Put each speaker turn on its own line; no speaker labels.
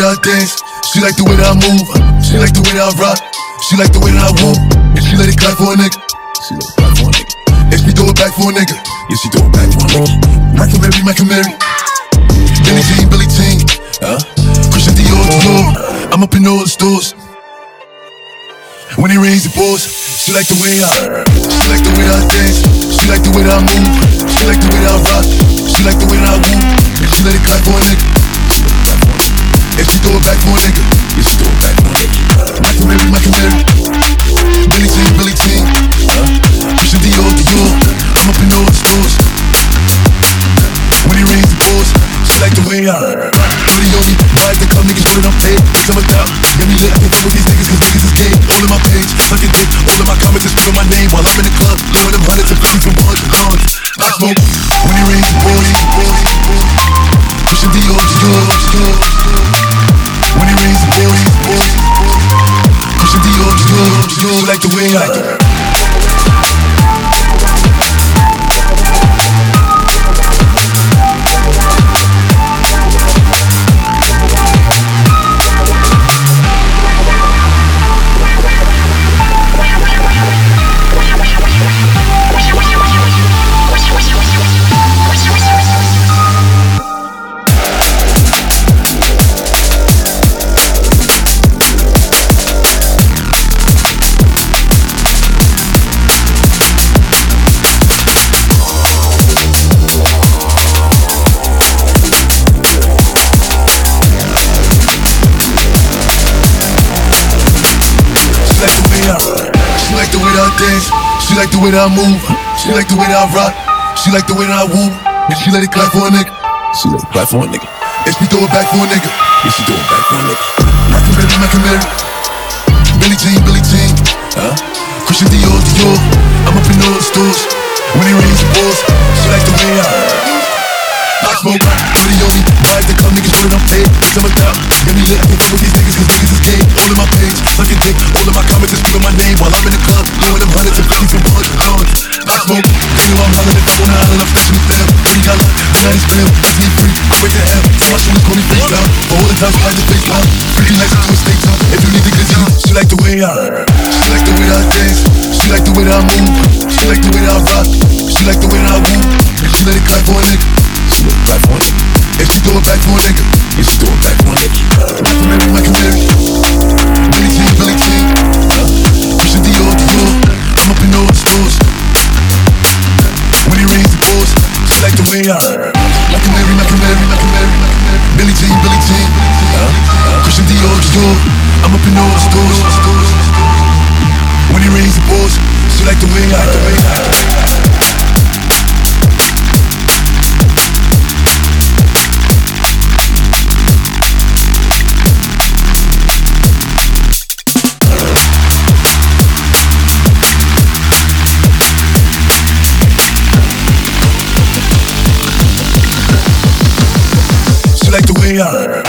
that I dance. She like the way that I move. She like the way that I rock. She like the way that I whoop. And she let it clap for a nigga. She let it clap for a nigga. And she throw it back for a nigga. Yeah, she throw it back for a nigga. Mike Amiri, Mike Amiri. Billie Jean, Billie Jean. Huh? Christian Dior, Dior. I'm up in all the stores. When it rains, it pours. She like the way I, she like the way I dance. She like the way that I move. She like the way that I rock. She like the way that I woo. And she let it clap for a nigga. Throw it back for a nigga. Yeah, she throw it back for a nigga. Mike Amiri, Mike Amiri. Billie Jean, Billie Jean. Christian Dior, Dior. I'm up in all the stores. When it rains, it pours. She like the way I it on me, buy the club, niggas it on paid Bitch, I'm a dog, get me lit, I can fuck with these niggas Cause niggas is gay, all in my page Sucking dick, all in my comments is screaming my name While I'm in the club, blowing them hundreds fifties and ones and guns I smoke, dance. She like the way that I move. She like the way that I rock. She like the way that I woo. And she let it clap for a nigga. She let it clap for a nigga. And she throw it back for a nigga. Yeah, she throw it back for a nigga. Mike Amiri, Mike Amiri. Billie Jean, Billie Jean. Huh? Christian Dior, Dior. I'm up in all the stores. When it rains, it pours. She like the way I. I smoke, put it on me, buy the club, niggas it on paid Bitch, I'm a dog, get me I can fuck with these niggas Cause niggas is gay, all in my page Sucking dick, all in my comments is screaming my name While I'm in the club, the times I had to face down Freaking nights to a state if you need to get you She like the way I, she like the way I dance She like the way that I move, she like the way that I rock She like the way that I woo, and she let it clap for a nigga She let it clap for a nigga and she throw it back for a nigga. And she throw it back for a nigga. Mike Amiri. Billie Jean, Billie Jean. Christian Dior, Dior. I'm up in all the stores. When it rains, it pours. She like the way I. Mike Amiri, Mike Amiri, Mary. Billie Jean. Dior, Dior. I'm up in the stores. When it rains, it pours. She like the way I. Like the way I. Like the way I